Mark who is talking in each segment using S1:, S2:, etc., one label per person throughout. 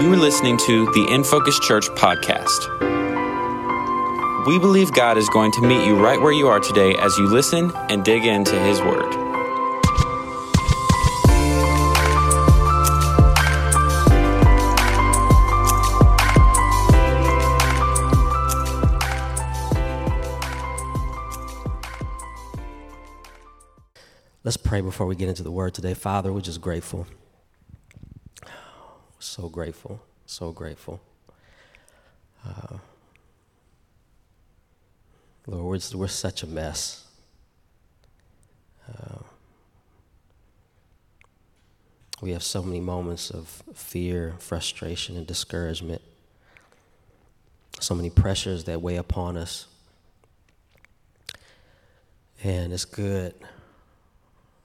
S1: You are listening to the In Focus Church podcast. We believe God is going to meet you right where you are today as you listen and dig into His Word.
S2: Let's pray before we get into the word today. Father, we're just grateful. So grateful. So grateful. Uh, Lord, we're, we're such a mess. Uh, we have so many moments of fear, frustration, and discouragement. So many pressures that weigh upon us. And it's good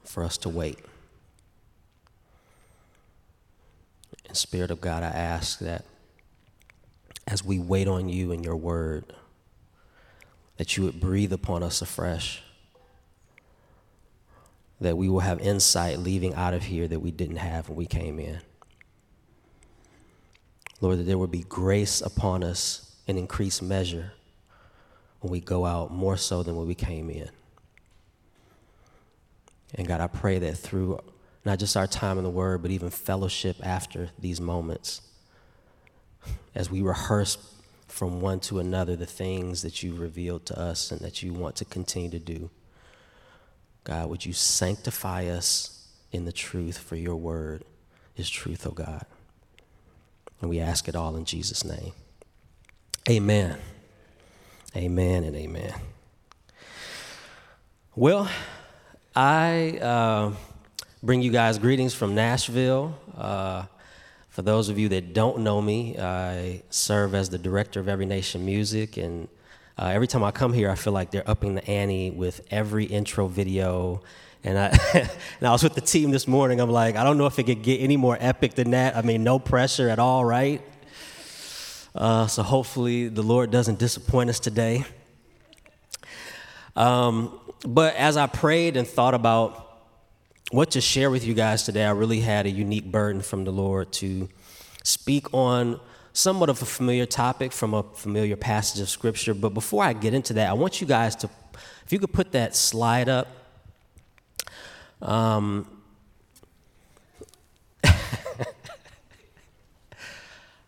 S2: for us to wait. And Spirit of God, I ask that as we wait on you and your word, that you would breathe upon us afresh, that we will have insight leaving out of here that we didn't have when we came in. Lord, that there would be grace upon us in increased measure when we go out, more so than when we came in. And God, I pray that through not just our time in the Word, but even fellowship after these moments, as we rehearse from one to another the things that you revealed to us and that you want to continue to do. God, would you sanctify us in the truth, for your word is truth, O oh God. And we ask it all in Jesus' name. Amen. Amen and amen. Well, I uh, bring you guys greetings from Nashville. Uh, for those of you that don't know me, I serve as the director of Every Nation Music, and uh, every time I come here, I feel like they're upping the ante with every intro video. And I, and I was with the team this morning. I'm like, I don't know if it could get any more epic than that. I mean, no pressure at all, right? Uh, so hopefully the Lord doesn't disappoint us today. Um, but as I prayed and thought about what to share with you guys today, I really had a unique burden from the Lord to speak on somewhat of a familiar topic from a familiar passage of Scripture. But before I get into that, I want you guys to, if you could put that slide up. Um,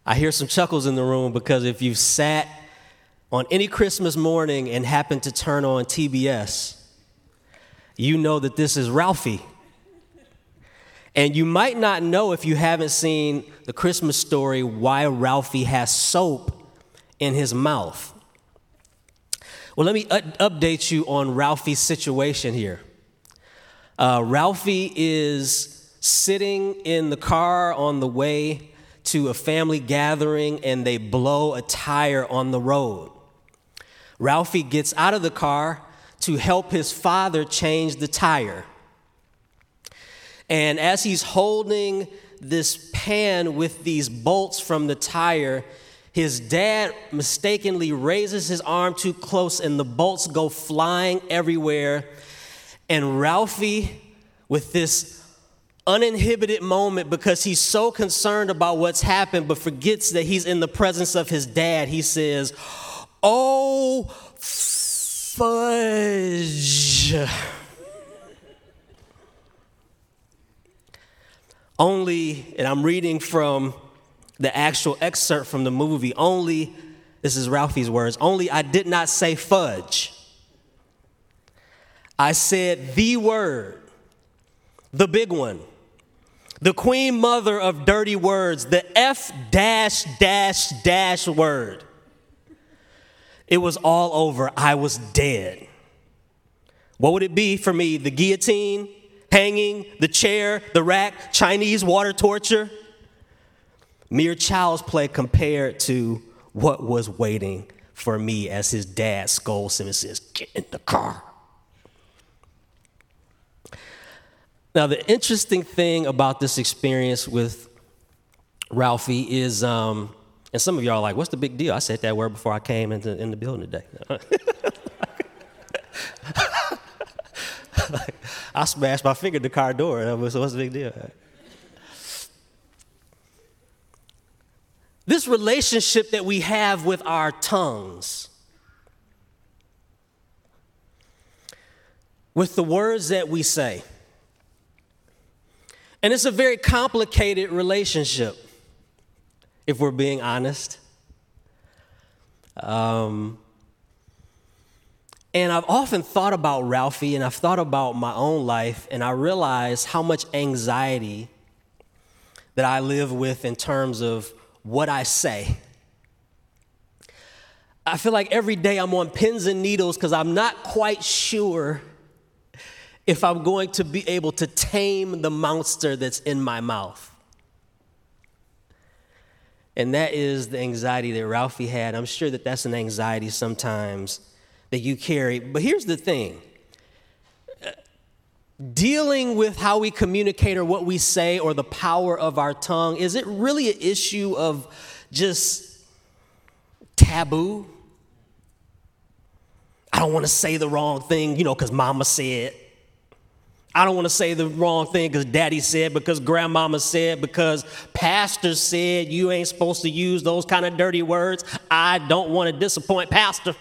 S2: I hear some chuckles in the room because if you've sat on any Christmas morning and happened to turn on TBS, you know that this is Ralphie. And you might not know if you haven't seen the Christmas story why Ralphie has soap in his mouth. Well, let me update you on Ralphie's situation here. Uh, Ralphie is sitting in the car on the way to a family gathering and they blow a tire on the road. Ralphie gets out of the car to help his father change the tire. And as he's holding this pan with these bolts from the tire, his dad mistakenly raises his arm too close and the bolts go flying everywhere. And Ralphie, with this uninhibited moment because he's so concerned about what's happened but forgets that he's in the presence of his dad, he says, Oh, fudge. Only, and I'm reading from the actual excerpt from the movie, only, this is Ralphie's words, only I did not say fudge. I said the word, the big one, the queen mother of dirty words, the F dash dash dash word. It was all over. I was dead. What would it be for me? The guillotine, hanging, the chair, the rack, Chinese water torture? Mere child's play compared to what was waiting for me as his dad scolds him and says, Get in the car. Now, the interesting thing about this experience with Ralphie is um, and some of y'all are like, what's the big deal? I said that word before I came into in the building today. I smashed my finger in the car door. So what's the big deal? This relationship that we have with our tongues, with the words that we say. And it's a very complicated relationship, if we're being honest. Um, and I've often thought about Ralphie and I've thought about my own life, and I realize how much anxiety that I live with in terms of what I say. I feel like every day I'm on pins and needles because I'm not quite sure if I'm going to be able to tame the monster that's in my mouth. And that is the anxiety that Ralphie had. I'm sure that that's an anxiety sometimes that you carry. But here's the thing dealing with how we communicate or what we say or the power of our tongue, is it really an issue of just taboo? I don't want to say the wrong thing, you know, because mama said. I don't want to say the wrong thing because daddy said, because grandmama said, because pastor said you ain't supposed to use those kind of dirty words. I don't want to disappoint pastor.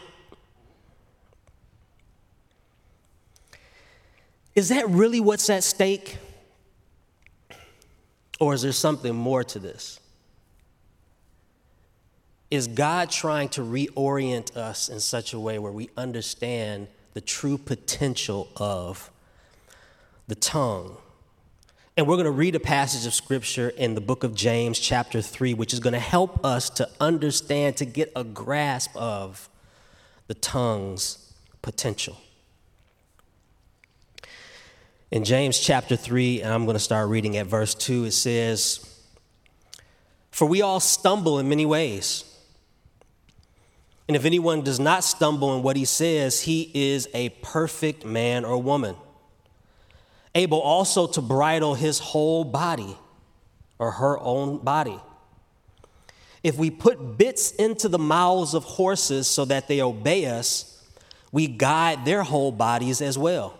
S2: Is that really what's at stake? Or is there something more to this? Is God trying to reorient us in such a way where we understand the true potential of the tongue. And we're going to read a passage of scripture in the book of James, chapter 3, which is going to help us to understand, to get a grasp of the tongue's potential. In James chapter 3, and I'm going to start reading at verse 2, it says, For we all stumble in many ways. And if anyone does not stumble in what he says, he is a perfect man or woman able also to bridle his whole body or her own body. If we put bits into the mouths of horses so that they obey us, we guide their whole bodies as well.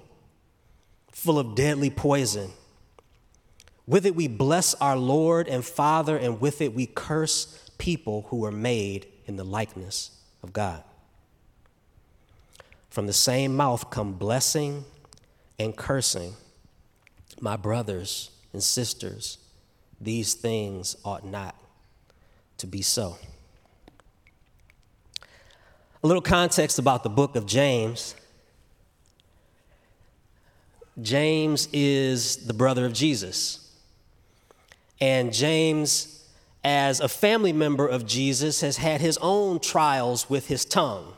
S2: full of deadly poison. With it we bless our Lord and Father, and with it we curse people who are made in the likeness of God. From the same mouth come blessing and cursing. My brothers, and sisters, these things ought not to be so. A little context about the book of James. James is the brother of Jesus. And James, as a family member of Jesus, has had his own trials with his tongue.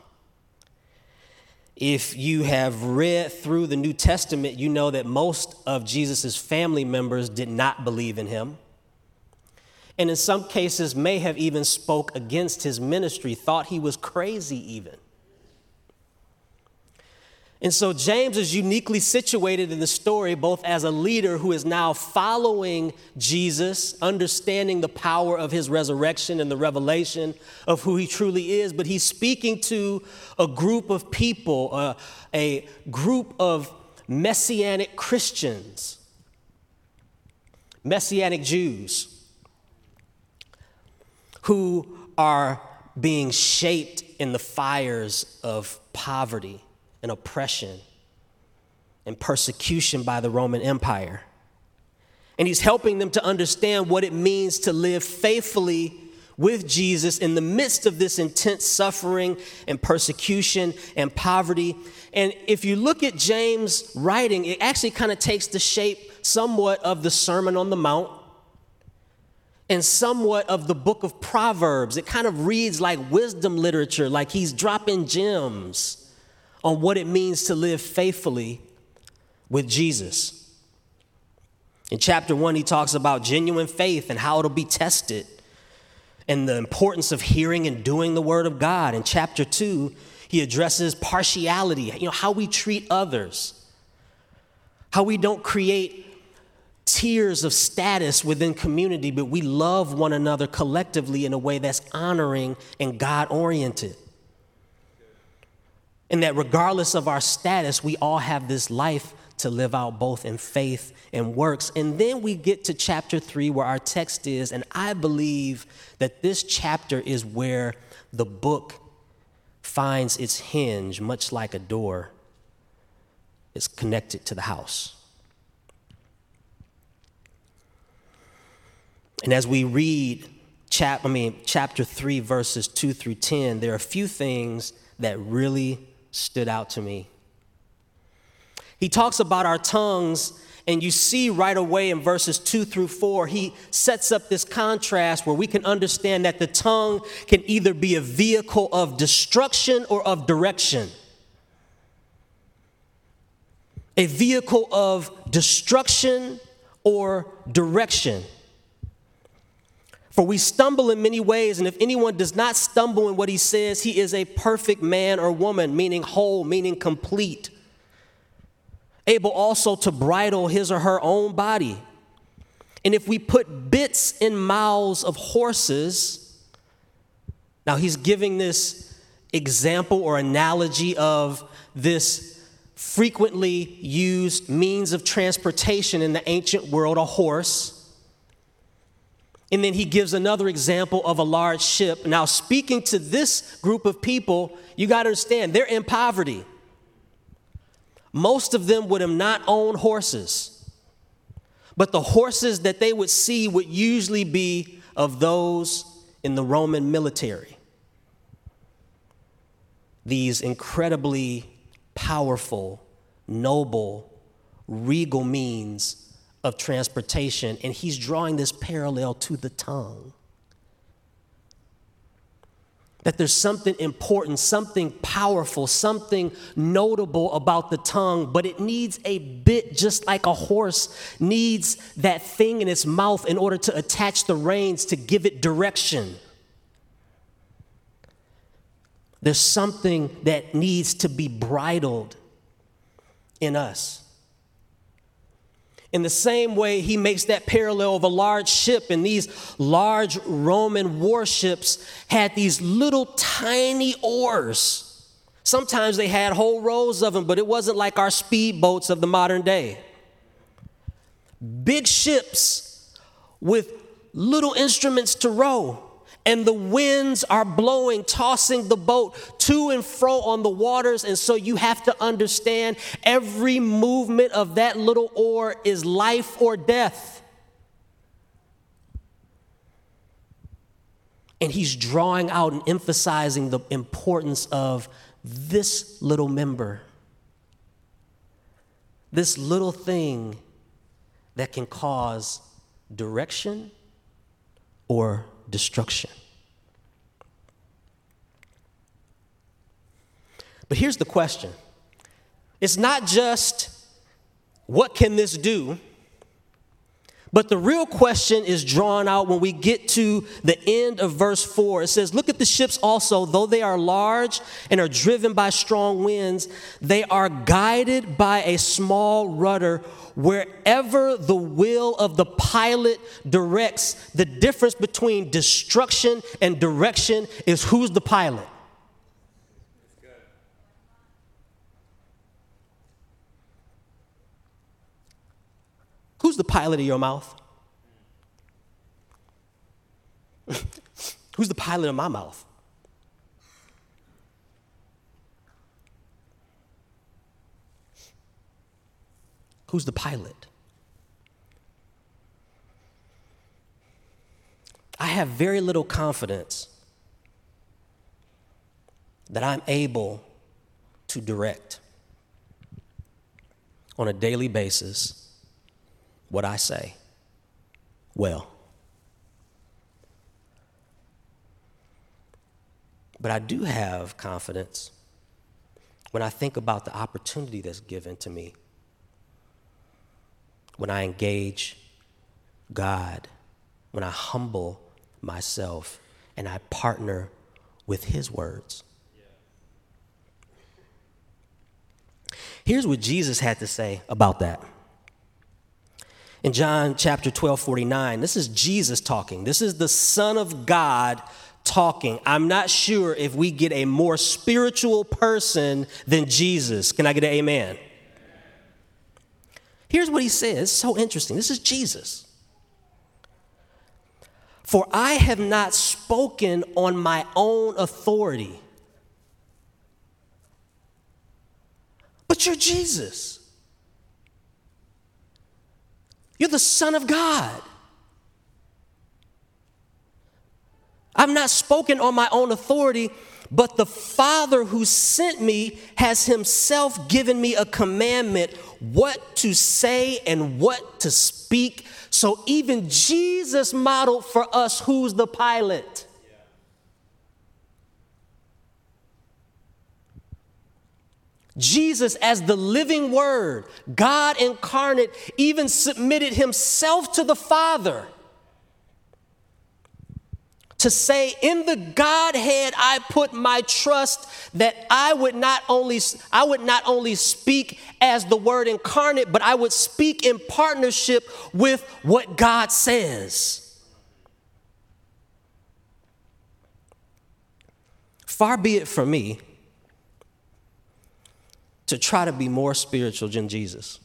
S2: If you have read through the New Testament, you know that most of Jesus' family members did not believe in him. And in some cases, may have even spoke against his ministry, thought he was crazy, even. And so James is uniquely situated in the story, both as a leader who is now following Jesus, understanding the power of his resurrection and the revelation of who he truly is, but he's speaking to a group of people, uh, a group of messianic Christians, messianic Jews, who are being shaped in the fires of poverty and oppression and persecution by the Roman Empire. And he's helping them to understand what it means to live faithfully with Jesus in the midst of this intense suffering and persecution and poverty. And if you look at James' writing, it actually kind of takes the shape somewhat of the Sermon on the Mount and somewhat of the book of Proverbs. It kind of reads like wisdom literature, like he's dropping gems on what it means to live faithfully with Jesus. In chapter one, he talks about genuine faith and how it'll be tested and the importance of hearing and doing the word of God. In chapter two, he addresses partiality, you know, how we treat others, how we don't create tiers of status within community, but we love one another collectively in a way that's honoring and God oriented. And that regardless of our status, we all have this life to live out both in faith and works. And then we get to chapter three, where our text is, and I believe that this chapter is where the book finds its hinge, much like a door is connected to the house. And as we read chap, I mean, chapter 3, verses 2 through 10, there are a few things that really stood out to me. He talks about our tongues, and you see right away in verses 2 through 4, he sets up this contrast where we can understand that the tongue can either be a vehicle of destruction or of direction. A vehicle of destruction or direction. For we stumble in many ways, and if anyone does not stumble in what he says, he is a perfect man or woman, meaning whole, meaning complete, able also to bridle his or her own body. And if we put bits in mouths of horses, now he's giving this example or analogy of this frequently used means of transportation in the ancient world, a horse. And then he gives another example of a large ship. Now, speaking to this group of people, you got to understand they're in poverty. Most of them would have not owned horses, but the horses that they would see would usually be of those in the Roman military. These incredibly powerful, noble, regal means of transportation, and he's drawing this parallel to the tongue. That there's something important, something powerful, something notable about the tongue, but it needs a bit just like a horse needs that thing in its mouth in order to attach the reins to give it direction. There's something that needs to be bridled in us. In the same way, he makes that parallel of a large ship, and these large Roman warships had these little tiny oars. Sometimes they had whole rows of them, but it wasn't like our speedboats of the modern day. Big ships with little instruments to row and the winds are blowing, tossing the boat to and fro on the waters. And so you have to understand every movement of that little oar is life or death. And he's drawing out and emphasizing the importance of this little member, this little thing that can cause direction or destruction. But here's the question it's not just what can this do? But the real question is drawn out when we get to the end of verse 4. It says, Look at the ships also, though they are large and are driven by strong winds, they are guided by a small rudder wherever the will of the pilot directs. The difference between destruction and direction is who's the pilot. Who's the pilot of your mouth? Who's the pilot of my mouth? Who's the pilot? I have very little confidence that I'm able to direct on a daily basis what I say well. But I do have confidence when I think about the opportunity that's given to me, when I engage God, when I humble myself and I partner with His words. Here's what Jesus had to say about that. In John chapter 12, 49, this is Jesus talking. This is the Son of God talking. I'm not sure if we get a more spiritual person than Jesus. Can I get an amen? Here's what he says. So interesting. This is Jesus. For I have not spoken on my own authority, but you're Jesus. You're the Son of God. I've not spoken on my own authority, but the Father who sent me has himself given me a commandment what to say and what to speak. So even Jesus modeled for us who's the pilot. Jesus, as the living word, God incarnate, even submitted himself to the Father to say in the godhead i put my trust that i would not only i would not only speak as the word incarnate but i would speak in partnership with what god says. Far be it from me to try to be more spiritual than jesus.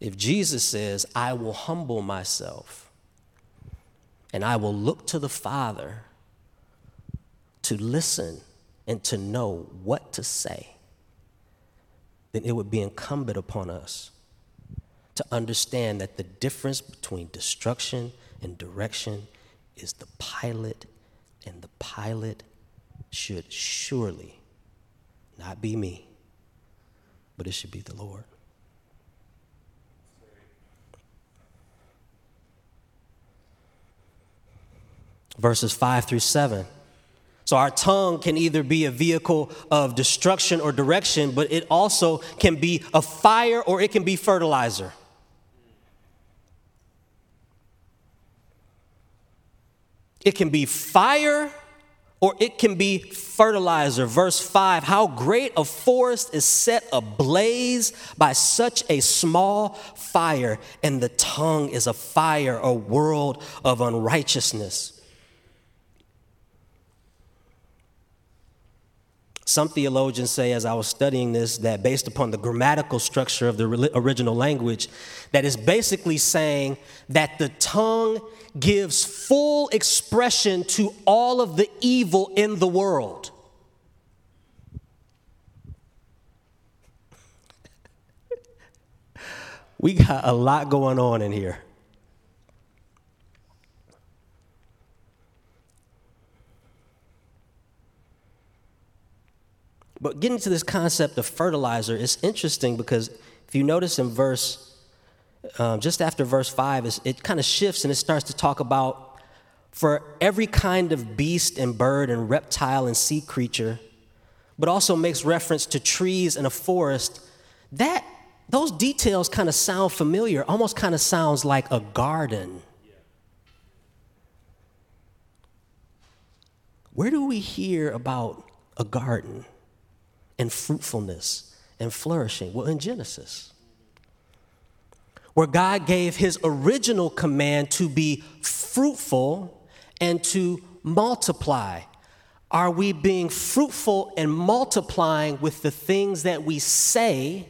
S2: If Jesus says, I will humble myself and I will look to the Father to listen and to know what to say, then it would be incumbent upon us to understand that the difference between destruction and direction is the pilot, and the pilot should surely not be me, but it should be the Lord. verses 5 through 7. So, our tongue can either be a vehicle of destruction or direction, but it also can be a fire or it can be fertilizer. It can be fire or it can be fertilizer. Verse 5 How great a forest is set ablaze by such a small fire, and the tongue is a fire, a world of unrighteousness. Some theologians say, as I was studying this, that based upon the grammatical structure of the original language, that is basically saying that the tongue gives full expression to all of the evil in the world. we got a lot going on in here. But getting to this concept of fertilizer is interesting because if you notice in verse, um, just after verse 5, it kind of shifts and it starts to talk about for every kind of beast and bird and reptile and sea creature, but also makes reference to trees and a forest. That those details kind of sound familiar, almost kind of sounds like a garden. Where do we hear about a garden? And fruitfulness and flourishing? Well, in Genesis, where God gave his original command to be fruitful and to multiply. Are we being fruitful and multiplying with the things that we say?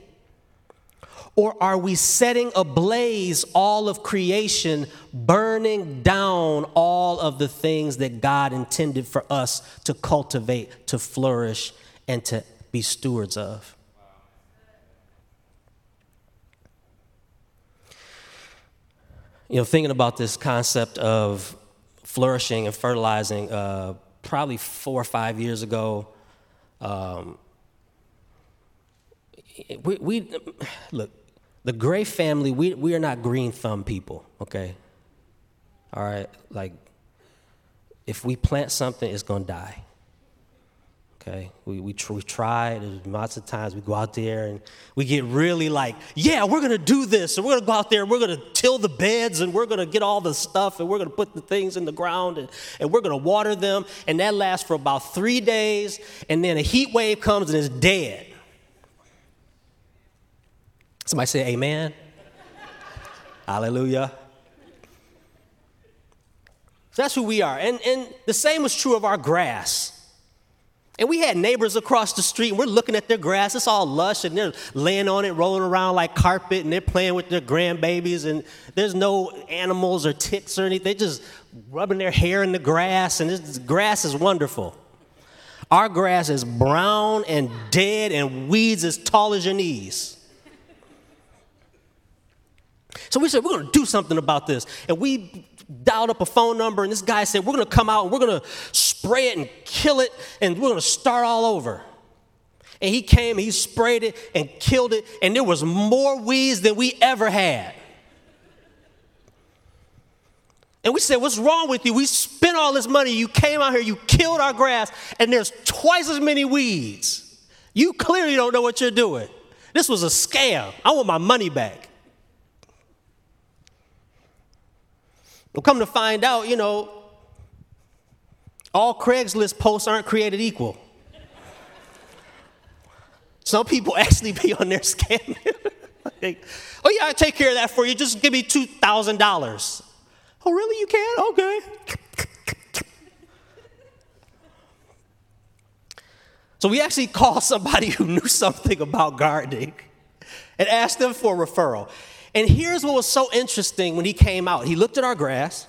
S2: Or are we setting ablaze all of creation, burning down all of the things that God intended for us to cultivate, to flourish, and to be stewards of. You know, thinking about this concept of flourishing and fertilizing, uh, probably four or five years ago, um, we, we, look, the Gray family, we, we are not green thumb people, okay? All right, like, if we plant something, it's gonna die. Okay, we, we, tr- we try, there's lots of times we go out there and we get really like, yeah, we're gonna do this, and we're gonna go out there and we're gonna till the beds and we're gonna get all the stuff and we're gonna put the things in the ground and, and we're gonna water them, and that lasts for about three days, and then a heat wave comes and it's dead. Somebody say amen. Hallelujah. So that's who we are. And, and the same was true of our grass. And we had neighbors across the street, and we're looking at their grass. It's all lush, and they're laying on it, rolling around like carpet, and they're playing with their grandbabies, and there's no animals or ticks or anything. They're just rubbing their hair in the grass, and this grass is wonderful. Our grass is brown and dead, and weeds as tall as your knees. So we said, we're going to do something about this. And we dialed up a phone number, and this guy said, We're going to come out and we're going to spray it and kill it, and we're going to start all over. And he came, he sprayed it and killed it, and there was more weeds than we ever had. And we said, What's wrong with you? We spent all this money. You came out here, you killed our grass, and there's twice as many weeds. You clearly don't know what you're doing. This was a scam. I want my money back. Well, come to find out, you know, all Craigslist posts aren't created equal. Some people actually be on there scamming. like, oh, yeah, I take care of that for you. Just give me $2,000. Oh, really? You can? Okay. So we actually called somebody who knew something about gardening and asked them for a referral. And here's what was so interesting when he came out. He looked at our grass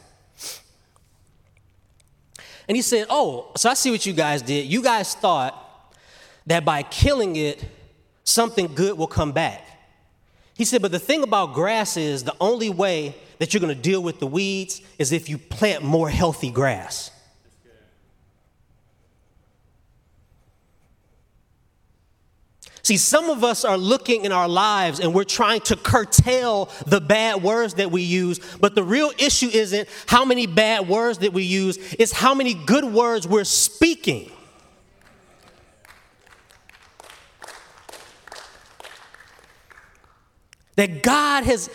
S2: and he said, Oh, so I see what you guys did. You guys thought that by killing it, something good will come back. He said, But the thing about grass is the only way that you're going to deal with the weeds is if you plant more healthy grass. See, some of us are looking in our lives and we're trying to curtail the bad words that we use, but the real issue isn't how many bad words that we use, it's how many good words we're speaking. That God has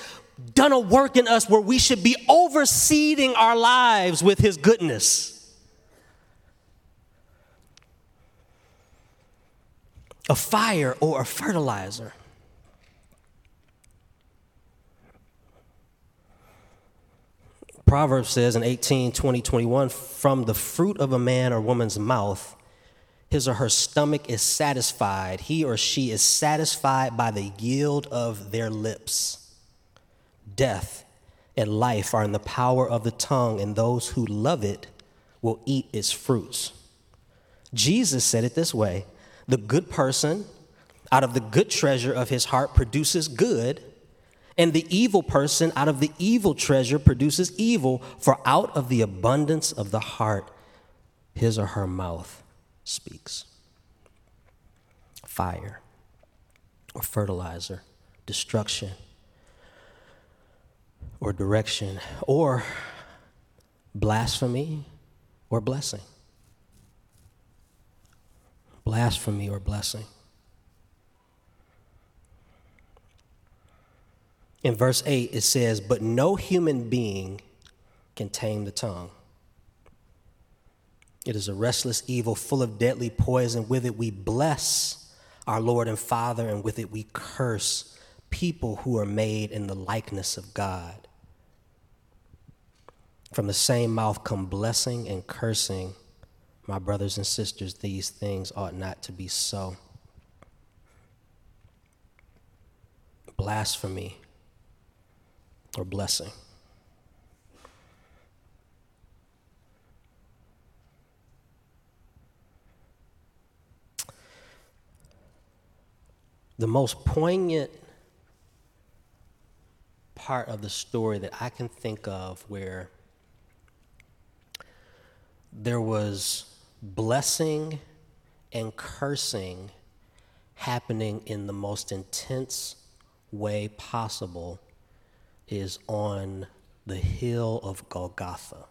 S2: done a work in us where we should be overseeding our lives with His goodness. A fire or a fertilizer. Proverbs says in 18, 20, 21, from the fruit of a man or woman's mouth, his or her stomach is satisfied. He or she is satisfied by the yield of their lips. Death and life are in the power of the tongue, and those who love it will eat its fruits. Jesus said it this way the good person, out of the good treasure of his heart, produces good, and the evil person, out of the evil treasure, produces evil, for out of the abundance of the heart, his or her mouth speaks. Fire or fertilizer, destruction or direction, or blasphemy or blessing blasphemy or blessing. In verse 8, it says, But no human being can tame the tongue. It is a restless evil full of deadly poison. With it we bless our Lord and Father, and with it we curse people who are made in the likeness of God. From the same mouth come blessing and cursing. My brothers and sisters, these things ought not to be so. Blasphemy or blessing. The most poignant part of the story that I can think of where there was blessing and cursing happening in the most intense way possible is on the hill of Golgotha.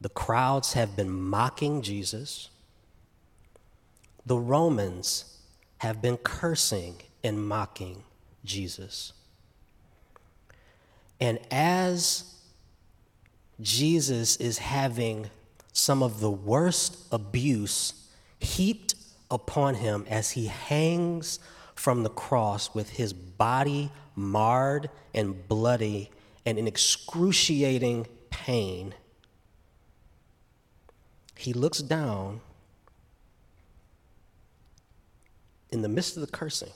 S2: The crowds have been mocking Jesus. The Romans have been cursing and mocking Jesus. And as Jesus is having some of the worst abuse heaped upon him as he hangs from the cross with his body marred and bloody and in excruciating pain, he looks down in the midst of the cursing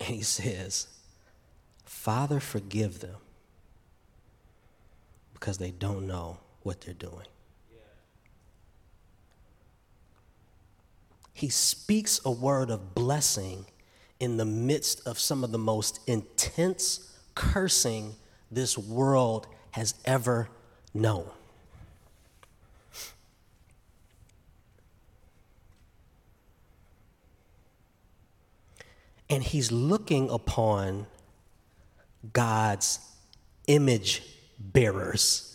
S2: and he says, Father, forgive them because they don't know what they're doing. He speaks a word of blessing in the midst of some of the most intense cursing this world has ever known. And he's looking upon God's image bearers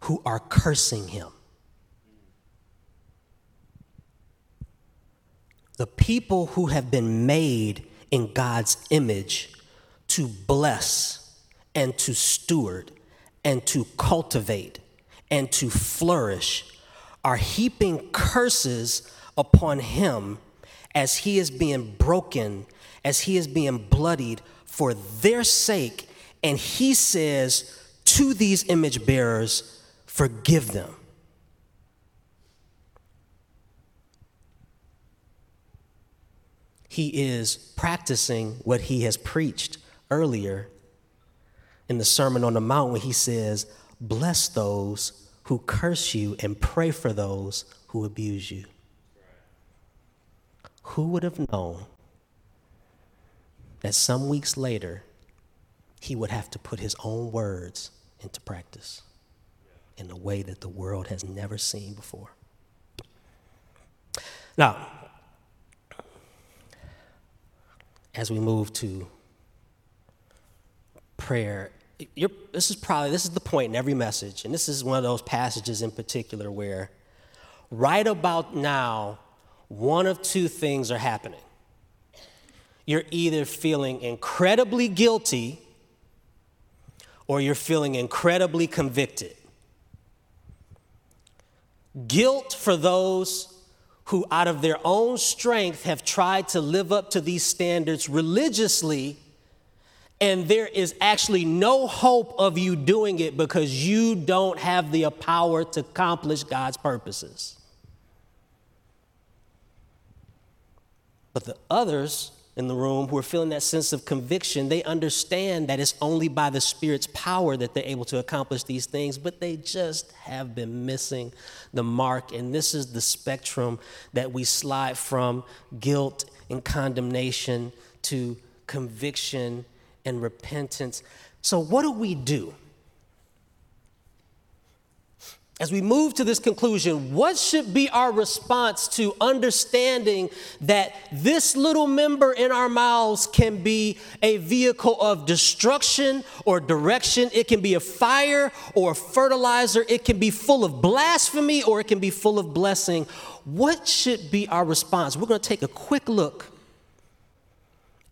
S2: who are cursing him. The people who have been made in God's image to bless and to steward and to cultivate and to flourish are heaping curses upon him as he is being broken, as he is being bloodied for their sake. And he says to these image bearers, Forgive them. He is practicing what he has preached earlier in the Sermon on the Mount when he says, Bless those who curse you and pray for those who abuse you. Who would have known that some weeks later he would have to put his own words into practice in a way that the world has never seen before? Now, as we move to prayer, this is probably this is the point in every message, and this is one of those passages in particular where right about now, one of two things are happening. You're either feeling incredibly guilty or you're feeling incredibly convicted. Guilt for those who, out of their own strength, have tried to live up to these standards religiously, and there is actually no hope of you doing it because you don't have the power to accomplish God's purposes. But the others in the room who are feeling that sense of conviction, they understand that it's only by the Spirit's power that they're able to accomplish these things, but they just have been missing the mark. And this is the spectrum that we slide from guilt and condemnation to conviction and repentance. So, what do we do? As we move to this conclusion, what should be our response to understanding that this little member in our mouths can be a vehicle of destruction or direction? It can be a fire or a fertilizer. It can be full of blasphemy or it can be full of blessing. What should be our response? We're going to take a quick look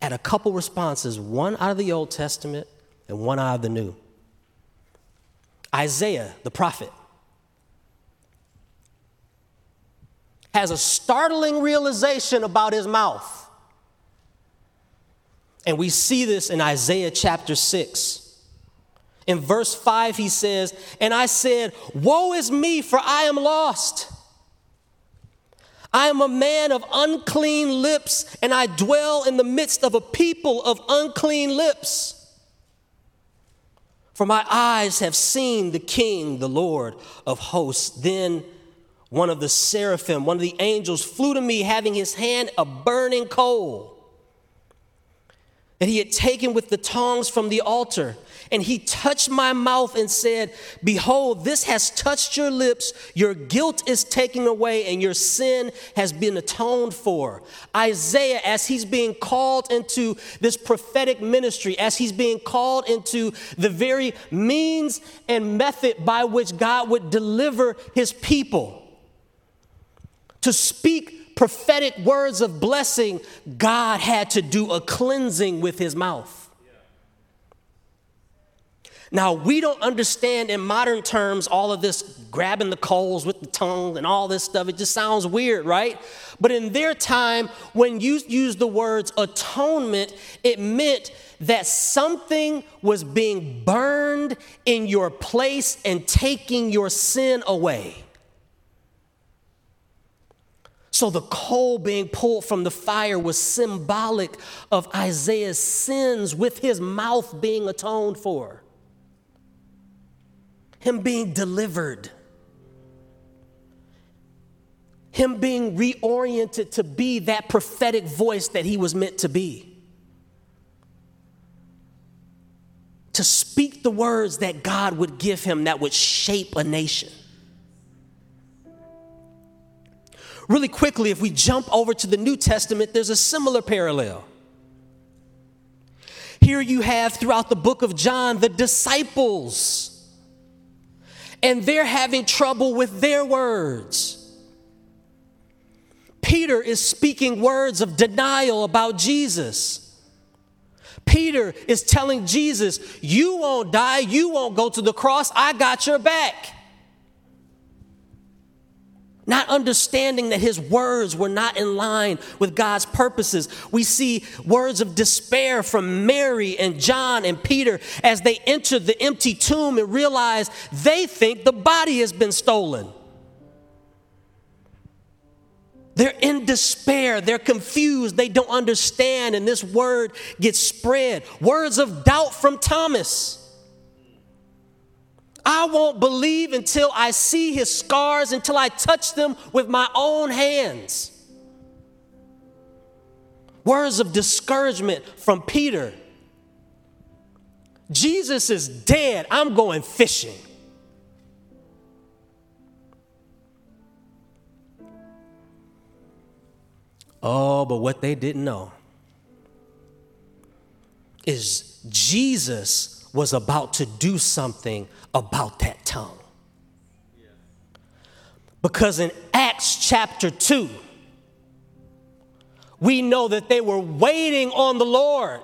S2: at a couple responses, one out of the Old Testament and one out of the New. Isaiah, the prophet has a startling realization about his mouth. And we see this in Isaiah chapter 6. In verse 5, he says, And I said, Woe is me, for I am lost. I am a man of unclean lips, and I dwell in the midst of a people of unclean lips. For my eyes have seen the King, the Lord of hosts. Then one of the seraphim, one of the angels, flew to me, having his hand a burning coal that he had taken with the tongs from the altar. And he touched my mouth and said, Behold, this has touched your lips. Your guilt is taken away, and your sin has been atoned for. Isaiah, as he's being called into this prophetic ministry, as he's being called into the very means and method by which God would deliver his people to speak prophetic words of blessing, God had to do a cleansing with his mouth. Now, we don't understand in modern terms all of this grabbing the coals with the tongue and all this stuff. It just sounds weird, right? But in their time, when you use the words atonement, it meant that something was being burned in your place and taking your sin away. So the coal being pulled from the fire was symbolic of Isaiah's sins with his mouth being atoned for, him being delivered, him being reoriented to be that prophetic voice that he was meant to be. To speak the words that God would give him that would shape a nation. Really quickly, if we jump over to the New Testament, there's a similar parallel. Here you have throughout the book of John the disciples, and they're having trouble with their words. Peter is speaking words of denial about Jesus. Peter is telling Jesus, You won't die, you won't go to the cross, I got your back not understanding that his words were not in line with God's purposes. We see words of despair from Mary and John and Peter as they enter the empty tomb and realize they think the body has been stolen. They're in despair. They're confused. They don't understand. And this word gets spread. Words of doubt from Thomas. I won't believe until I see his scars, until I touch them with my own hands. Words of discouragement from Peter. Jesus is dead. I'm going fishing. Oh, but what they didn't know is Jesus was about to do something about that tongue. Because in Acts chapter 2, we know that they were waiting on the Lord.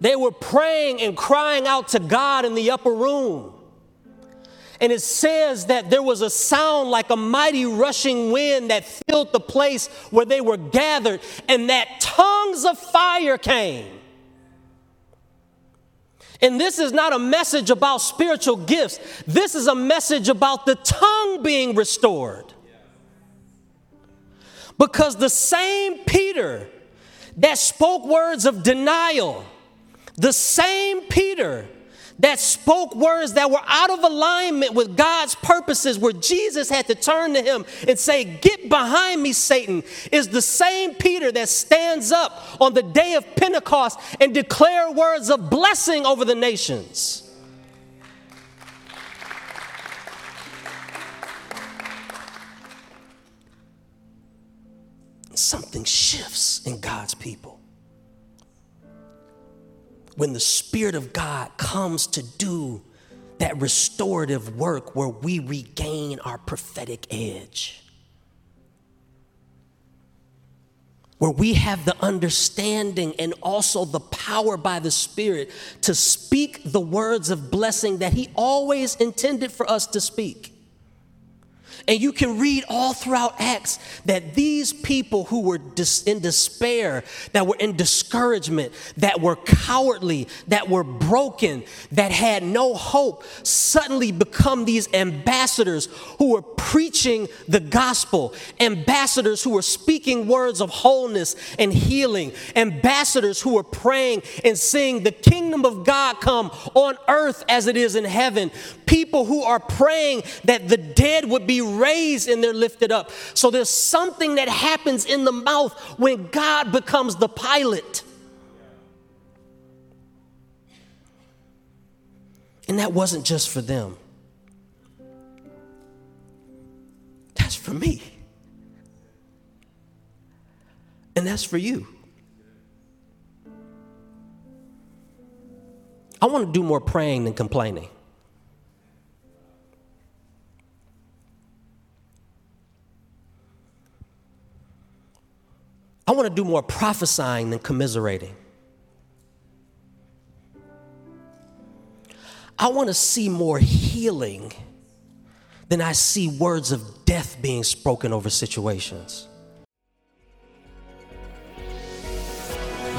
S2: They were praying and crying out to God in the upper room. And it says that there was a sound like a mighty rushing wind that filled the place where they were gathered, and that tongues of fire came and this is not a message about spiritual gifts, this is a message about the tongue being restored. Because the same Peter that spoke words of denial, the same Peter that spoke words that were out of alignment with God's purposes, where Jesus had to turn to him and say, Get behind me, Satan, is the same Peter that stands up on the day of Pentecost and declare words of blessing over the nations. Something shifts in God's people when the Spirit of God comes to do that restorative work where we regain our prophetic edge. Where we have the understanding and also the power by the Spirit to speak the words of blessing that He always intended for us to speak. And you can read all throughout Acts that these people who were dis- in despair, that were in discouragement, that were cowardly, that were broken, that had no hope, suddenly become these ambassadors who were preaching the gospel, ambassadors who were speaking words of wholeness and healing, ambassadors who were praying and saying, The kingdom of God come on earth as it is in heaven, people who are praying that the dead would be raised and they're lifted up. So there's something that happens in the mouth when God becomes the pilot. And that wasn't just for them, that's for me. And that's for you. I want to do more praying than complaining. I want to do more prophesying than commiserating. I want to see more healing than I see words of death being spoken over situations.